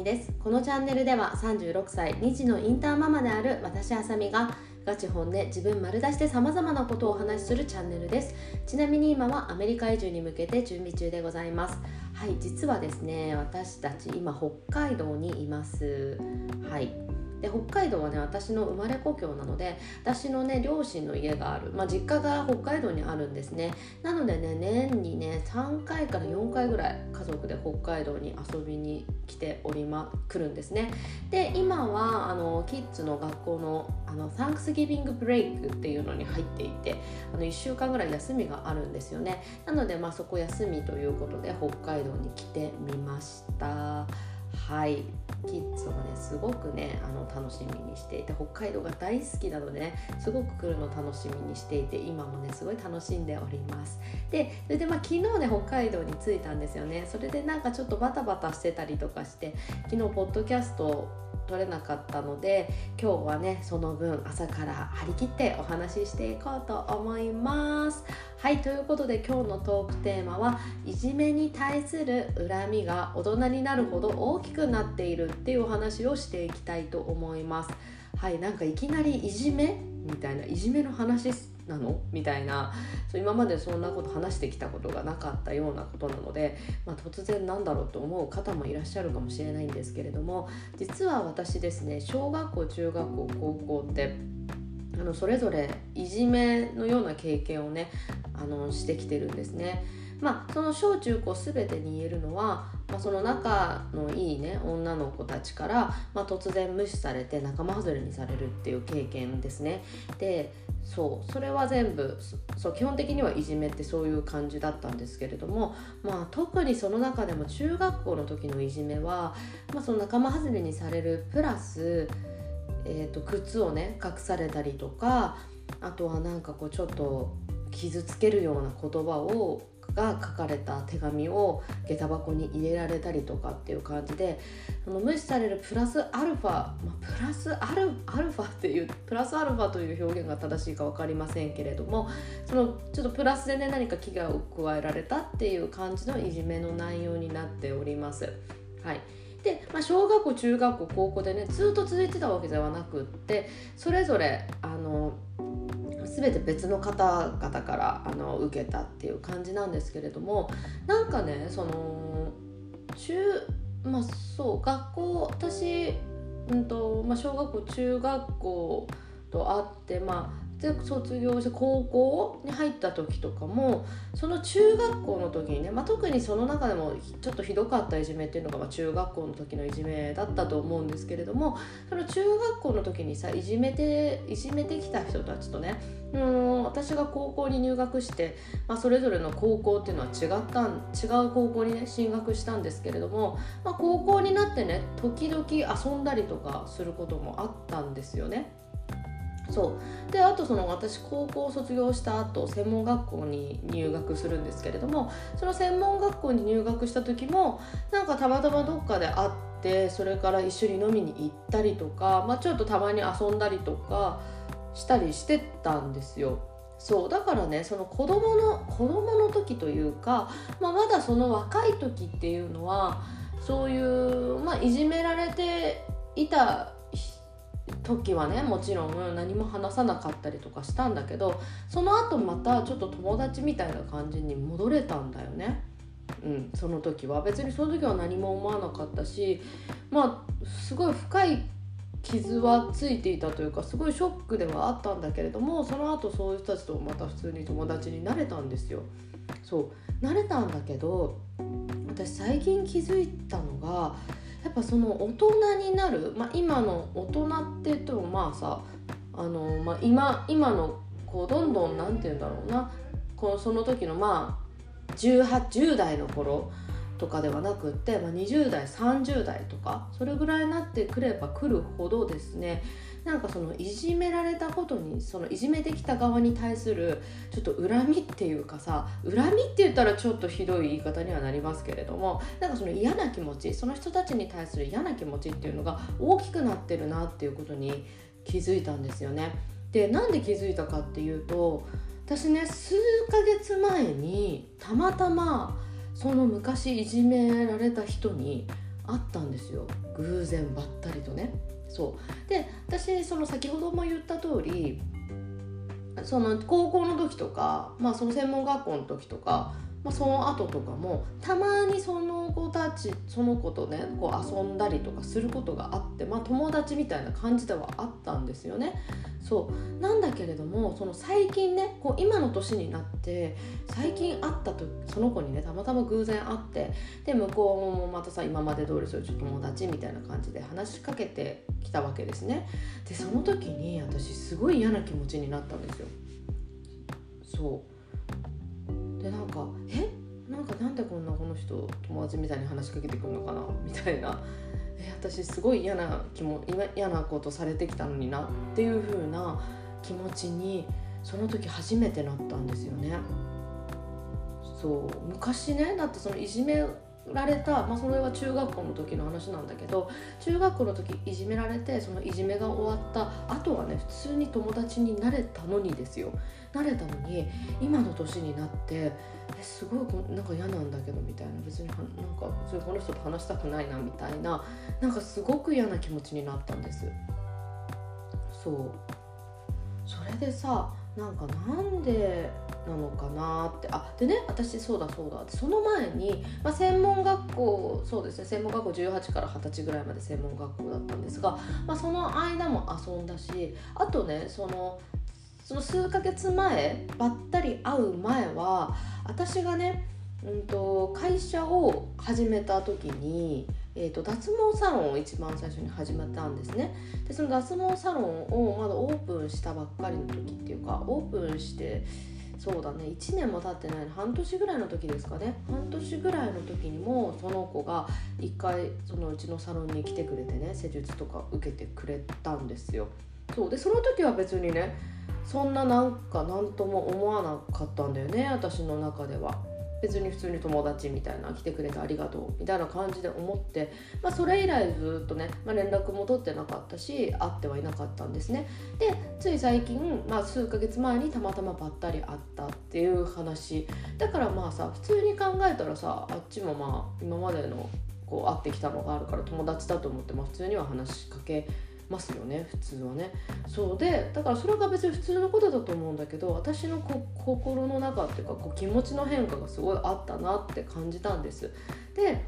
みです。このチャンネルでは36歳2児のインターママである私あさみがガチ本で自分丸出して様々なことをお話しするチャンネルです。ちなみに今はアメリカ移住に向けて準備中でございます。はい実はですね私たち今北海道にいます。はい。で北海道はね私の生まれ故郷なので私のね両親の家がある、まあ、実家が北海道にあるんですね。なのでね年に3回から4回ぐらい家族で北海道に遊びに来ておりま来るんですね。で今はあのキッズの学校のあのサンクスギビングブレイクっていうのに入っていてあの1週間ぐらい休みがあるんですよね。なのでまあそこ休みということで北海道に来てみました。はい。キッズもねすごくねあの楽しみにしていて北海道が大好きなのでねすごく来るの楽しみにしていて今もねすごい楽しんでおります。でそれでまあ昨日ね北海道に着いたんですよね。それでなんかちょっとバタバタしてたりとかして昨日ポッドキャスト撮れなかったので今日はねその分朝から張り切ってお話ししていこうと思います。はいということで今日のトークテーマはいじめに対する恨みが大人になるほど大きくなっているっていうお話をしていきたいと思います。はいなんかいきなりいじめ？みたいないじめの話なの？みたいなそう今までそんなこと話してきたことがなかったようなことなので、まあ、突然なんだろうと思う方もいらっしゃるかもしれないんですけれども実は私ですね小学校中学校高校ってあのそれぞれいじめのような経験をねあのしてきてるんですね。まあ、その小中高全てに言えるのは、まあ、その仲のいいね女の子たちから、まあ、突然無視されて仲間外れにされるっていう経験ですね。でそうそれは全部そう基本的にはいじめってそういう感じだったんですけれども、まあ、特にその中でも中学校の時のいじめは、まあ、その仲間外れにされるプラス、えーと、靴をね隠されたりとかあとはなんかこうちょっと傷つけるような言葉をが書かれた手紙を下駄箱に入れられたりとかっていう感じでその無視されるプラスアルファ、まあ、プラスアルアルファっていうプラスアルファという表現が正しいか分かりませんけれどもそのちょっとプラスでね何か危害を加えられたっていう感じのいじめの内容になっております。はいで、まあ、小学校中学校高校でねずっと続いてたわけではなくってそれぞれあの全て別の方々からあの受けたっていう感じなんですけれどもなんかねその中まあそう学校私、うんとまあ、小学校中学校とあってまあで卒業して高校に入った時とかもその中学校の時にね、まあ、特にその中でもちょっとひどかったいじめっていうのが、まあ、中学校の時のいじめだったと思うんですけれどもその中学校の時にさいじめていじめてきた人たちとねうん私が高校に入学して、まあ、それぞれの高校っていうのは違った違う高校にね進学したんですけれども、まあ、高校になってね時々遊んだりとかすることもあったんですよね。そうであとその私高校を卒業した後専門学校に入学するんですけれどもその専門学校に入学した時もなんかたまたまどっかで会ってそれから一緒に飲みに行ったりとか、まあ、ちょっとたまに遊んだりとかしたりしてたんですよ。そうだからねその子供の子供の時というか、まあ、まだその若い時っていうのはそういう、まあ、いじめられていた時はねもちろん何も話さなかったりとかしたんだけどその後またちょっと友達みたいな感じに戻れたんだよね。うん、その時は別にその時は何も思わなかったしまあすごい深い傷はついていたというかすごいショックではあったんだけれどもその後そういう人たちとまた普通に友達になれたんですよ。そうなれたんだけど私最近気づいたのがやっぱその大人になる、まあ、今の大人って言ってもまあさあの、まあ今、今のこうどんどん何て言うんだろうな。このその時のまあ10代の頃とかではなくって、まあ、20代30代とかそれぐらいになってくればくるほどですねなんかそのいじめられたことにそのいじめてきた側に対するちょっと恨みっていうかさ恨みって言ったらちょっとひどい言い方にはなりますけれどもなんかその嫌な気持ちその人たちに対する嫌な気持ちっていうのが大きくなってるなっていうことに気づいたんですよね。でなんで気づいたかっていうと私ね数ヶ月前にたまたまその昔いじめられた人にあったんですよ偶然ばったりとねそう。で私その先ほども言った通りその高校の時とか、まあ、その専門学校の時とかまあ、その後とかもたまにその子たちその子とねこう遊んだりとかすることがあって、まあ、友達みたいな感じではあったんですよね。そうなんだけれどもその最近ねこう今の年になって最近会ったとその子にねたまたま偶然会ってで向こうもまたさ今まで通りそういう友達みたいな感じで話しかけてきたわけですね。でその時に私すごい嫌な気持ちになったんですよ。そうでなんかえ？なんかなんでこんなこの人友達みたいに話しかけてくるのかな？みたいな。え私すごい嫌な気も嫌なことされてきたのになっていう風な気持ちにその時初めてなったんですよね。そう。昔ねだってそのいじめられた、まあ、それは中学校の時の話なんだけど中学校の時いじめられてそのいじめが終わった後はね普通に友達になれたのにですよ。なれたのに今の年になってえすごいなんか嫌なんだけどみたいな。別になんかそれこの人と話したくないなみたいな。なんかすごく嫌な気持ちになったんです。そう。それでさなんかなんでなのかなって。あでね私そうだそうだ。その前に、まあ、専門学校そうですね専門学校18から20歳ぐらいまで専門学校だったんですが、まあ、その間も遊んだしあとねそのその数ヶ月前ばったり会う前は私がね、うんと、会社を始めた時に、えーと、脱毛サロンを一番最初に始めたんですね。でその脱毛サロンをまだオープンしたばっかりの時っていうかオープンしてそうだね。1年も経ってないの。半年ぐらいの時ですかね。半年ぐらいの時にもその子が1回そのうちのサロンに来てくれてね施術とか受けてくれたんですよ。そう。でその時は別にねそんななんか何とも思わなかったんだよね私の中では。別に普通に友達みたいな来てくれてありがとうみたいな感じで思って、まあ、それ以来ずっとね、まあ、連絡も取ってなかったし会ってはいなかったんですね。でつい最近、まあ、数ヶ月前にたまたまばったり会ったっていう話。だからまあさ普通に考えたらさあっちもまあ今までのこう会ってきたのがあるから友達だと思って、まあ、普通には話しかけますよね普通はねそうでだからそれが別に普通のことだと思うんだけど私のこ心の中っていうかこう気持ちの変化がすごいあったなって感じたんですで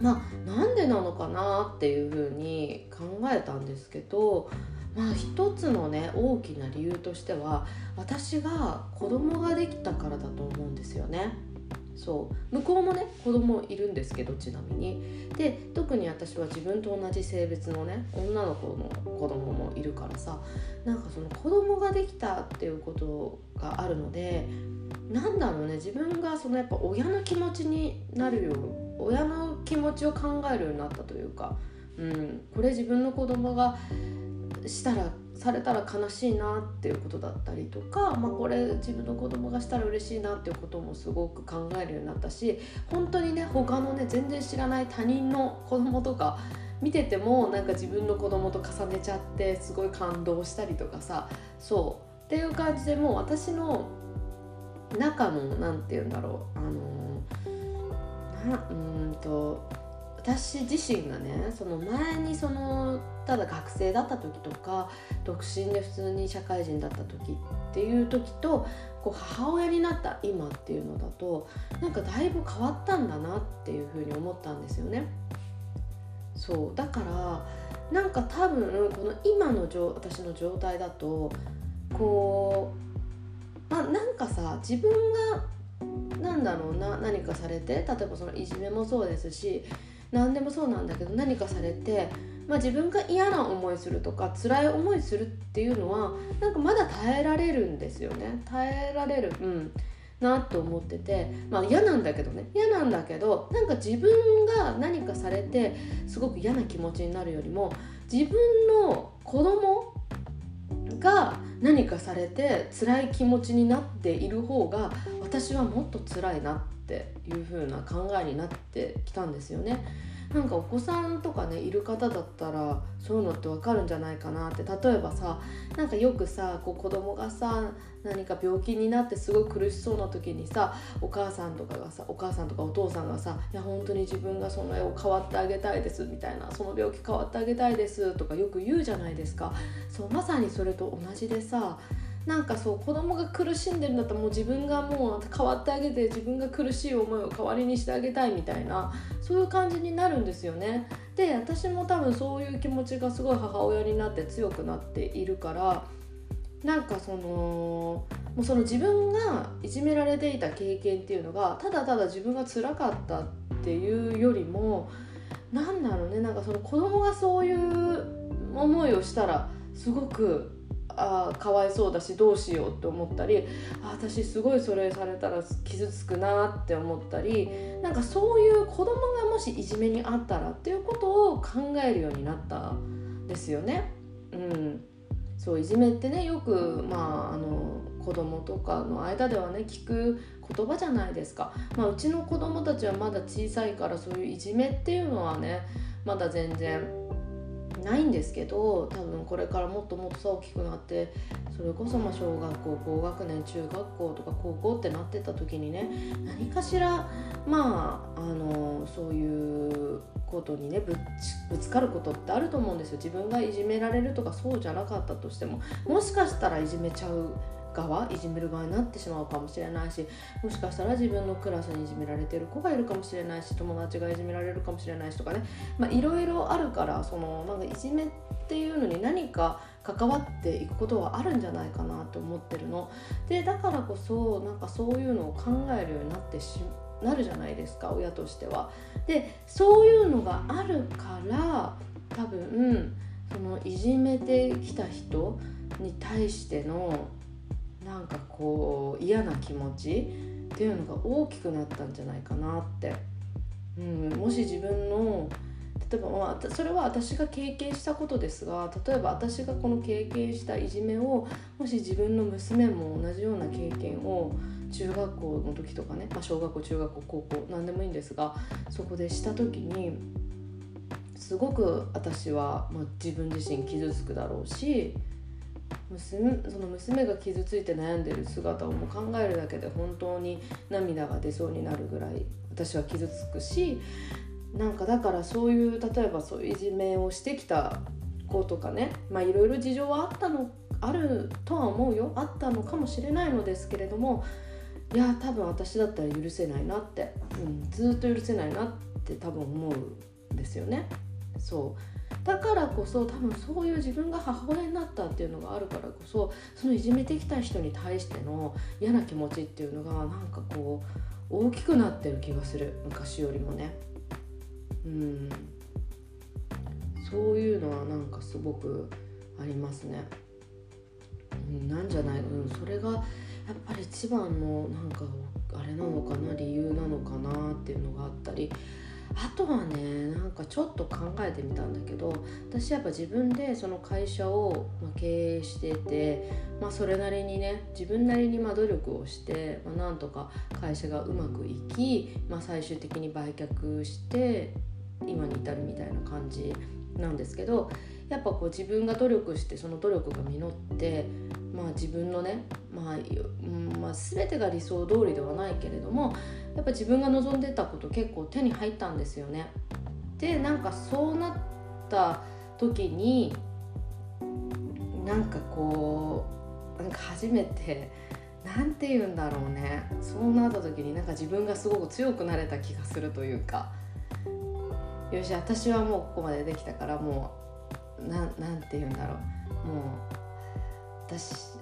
まあなんでなのかなっていうふうに考えたんですけどまあ一つのね大きな理由としては私が子供ができたからだと思うんですよね。そう。向こうもね子供いるんですけどちなみに。で特に私は自分と同じ性別のね女の子の子供もいるからさなんかその子供ができたっていうことがあるのでなんだろうね自分がそのやっぱ親の気持ちになるよう親の気持ちを考えるようになったというか、うん、これ自分の子供がしたらされたら悲しいなっていうことだったりとか、まあ、これ自分の子供がしたら嬉しいなっていうこともすごく考えるようになったし本当にね他のね全然知らない他人の子供とか見ててもなんか自分の子供と重ねちゃってすごい感動したりとかさそう。っていう感じでもう私の中の何て言うんだろうあのなうんと私自身がねその前にそのただ学生だった時とか独身で普通に社会人だった時っていう時とこう母親になった今っていうのだとなんかだいぶ変わったんだなっていうふうに思ったんですよね。そうだからなんか多分この今の私の状態だとこうまあなんかさ自分がなんだろうな何かされて例えばそのいじめもそうですし何でもそうなんだけど何かされて、まあ、自分が嫌な思いするとか辛い思いするっていうのはなんかまだ耐えられるんですよね耐えられるうんなと思っててまあ嫌なんだけどね嫌なんだけどなんか自分が何かされてすごく嫌な気持ちになるよりも自分の子供が何かされて辛い気持ちになっている方が私はもっと辛いなっていう風な考えになってきたんですよね。なんかお子さんとかねいる方だったらそういうのってわかるんじゃないかなって例えばさなんかよくさこう子供がさ何か病気になってすごい苦しそうな時にさお母さんとかがさお母さんとかお父さんがさ「いや本当に自分がその絵を変わってあげたいです」みたいな「その病気変わってあげたいです」とかよく言うじゃないですか。そうまさにそれと同じでさなんかそう子供が苦しんでるんだったらもう自分がもう変わってあげて自分が苦しい思いを代わりにしてあげたいみたいなそういう感じになるんですよね。で私も多分そういう気持ちがすごい母親になって強くなっているからなんかそのもうその自分がいじめられていた経験っていうのがただただ自分が辛かったっていうよりもなんだろうねなんかその子供がそういう思いをしたらすごくあかわいそうだしどうしようって思ったりあ私すごいそれされたら傷つくなって思ったりなんかそういう子供がもしいじめにあったらっていうことを考えるようになったんですよね。うん、そういじめってねよく、まあ、あの子供とかの間ではね聞く言葉じゃないですか、まあ、うちの子供たちはまだ小さいからそういういじめっていうのはねまだ全然ないんですけど多分これからもっともっとさ大きくなってそれこそまあ小学校高学年中学校とか高校ってなってた時にね何かしらまああのそういうことにねぶつかることってあると思うんですよ。自分がいじめられるとかそうじゃなかったとしてももしかしたらいじめちゃう側いじめる側になってしまうかもしれないしもしかしたら自分のクラスにいじめられてる子がいるかもしれないし友達がいじめられるかもしれないしとかねいろいろあるからそのなんかいじめっていうのに何か関わっていくことはあるんじゃないかなと思ってるの。でだからこそなんかそういうのを考えるようになってしなるじゃないですか親としては。でそういうのがあるから多分そのいじめてきた人に対してのなんかこう嫌な気持ちっていうのが大きくなったんじゃないかなって、うん、もし自分の例えば、まあ、それは私が経験したことですが例えば私がこの経験したいじめをもし自分の娘も同じような経験を中学校の時とかね、まあ、小学校中学校高校何でもいいんですがそこでした時にすごく私は、まあ、自分自身傷つくだろうし娘その娘が傷ついて悩んでる姿をも考えるだけで本当に涙が出そうになるぐらい私は傷つくしなんかだからそういう例えばそういういじめをしてきた子とかねまあいろいろ事情はあったのあるとは思うよあったのかもしれないのですけれどもいや多分私だったら許せないなって、うん、ずっと許せないなって多分思うんですよね。そうだからこそ多分そういう自分が母親になったっていうのがあるからこそそのいじめてきた人に対しての嫌な気持ちっていうのがなんかこう大きくなってる気がする。昔よりもね。うん。そういうのはなんかすごくありますね、うん、なんじゃないうんそれがやっぱり一番のなんかあれなのかな？理由なのかな？っていうのがあったり。あとはねなんかちょっと考えてみたんだけど私やっぱ自分でその会社を経営してて、まあ、それなりにね自分なりにま努力をして、まあ、なんとか会社がうまくいき、まあ、最終的に売却して今に至るみたいな感じなんですけどやっぱこう自分が努力してその努力が実ってまあ自分のね、まあうんまあ、全てが理想通りではないけれどもやっぱ自分が望んでたこと結構手に入ったんですよね。でなんかそうなった時になんかこうなんか初めて何て言うんだろうね。そうなった時になんか自分がすごく強くなれた気がするというか。よし私はもうここまでできたからもうなんて言うんだろう。もう私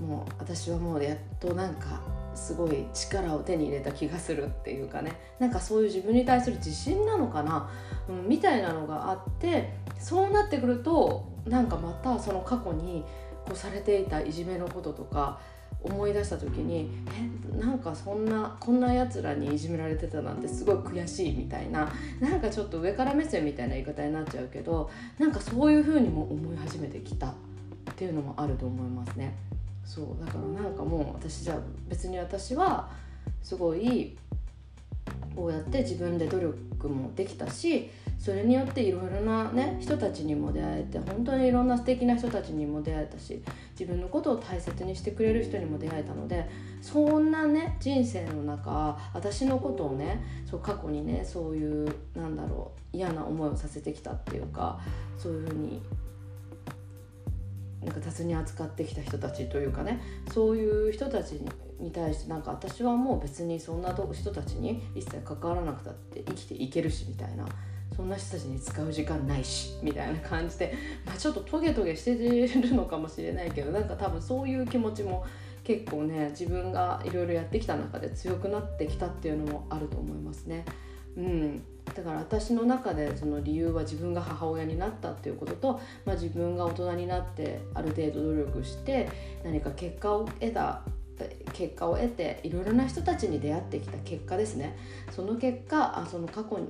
もう私はもうやっとなんかすごい力を手に入れた気がするっていうかね。なんかそういう自分に対する自信なのかな、うん、みたいなのがあってそうなってくるとなんかまたその過去にこうされていたいじめのこととか思い出した時にえなんかそんなこんなやつらにいじめられてたなんてすごい悔しいみたいななんかちょっと上から目線みたいな言い方になっちゃうけどなんかそういう風にも思い始めてきた。っていうのもあると思いますね。そうだからなんかもう私じゃ別に私はすごいこうやって自分で努力もできたしそれによっていろいろな、ね、人たちにも出会えて本当にいろんな素敵な人たちにも出会えたし自分のことを大切にしてくれる人にも出会えたのでそんなね人生の中私のことをねそう過去にねそういうなんだろう嫌な思いをさせてきたっていうかそういうふうになんか雑に扱ってきた人たちというかねそういう人たちに対してなんか私はもう別にそんな人たちに一切関わらなくたって生きていけるしみたいなそんな人たちに使う時間ないしみたいな感じで、まあ、ちょっとトゲトゲしてるのかもしれないけどなんか多分そういう気持ちも結構ね自分がいろいろやってきた中で強くなってきたっていうのもあると思いますね。うん、だから私の中でその理由は自分が母親になったっていうことと、まあ、自分が大人になってある程度努力して何か結果を得た結果を得ていろいろな人たちに出会ってきた結果ですね。その結果あその過去に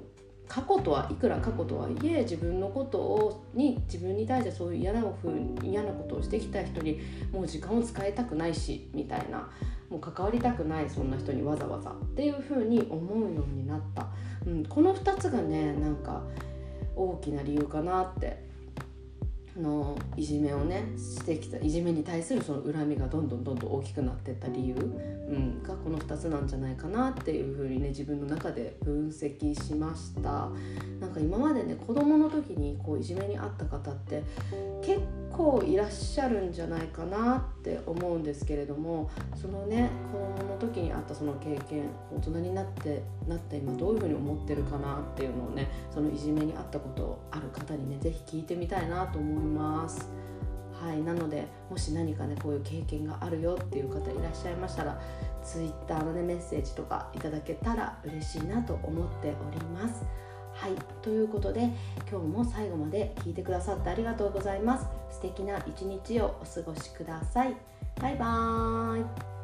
過去とはいくら過去とはいえ自分のことをに自分に対してそういう嫌なふう嫌なことをしてきた人にもう時間を使いたくないしみたいな。もう関わりたくないそんな人にわざわざっていうふうに思うようになった、うん、この2つがねなんか大きな理由かなって。のいじめをねしてきたいじめに対するその恨みがどんどんどんどん大きくなってった理由、うん、がこの2つなんじゃないかなっていうふうにね自分の中で分析しました。なんか今までね子供の時にこういじめにあった方って結構いらっしゃるんじゃないかなって思うんですけれどもそのね子供の時にあったその経験大人になってなった今どういうふうに思ってるかなっていうのをねそのいじめにあったことある方にね是非聞いてみたいなと思います。はい、なのでもし何かねこういう経験があるよっていう方いらっしゃいましたら Twitter のねメッセージとかいただけたら嬉しいなと思っております。はい。ということで今日も最後まで聞いてくださってありがとうございます。素敵な一日をお過ごしください。バイバーイ。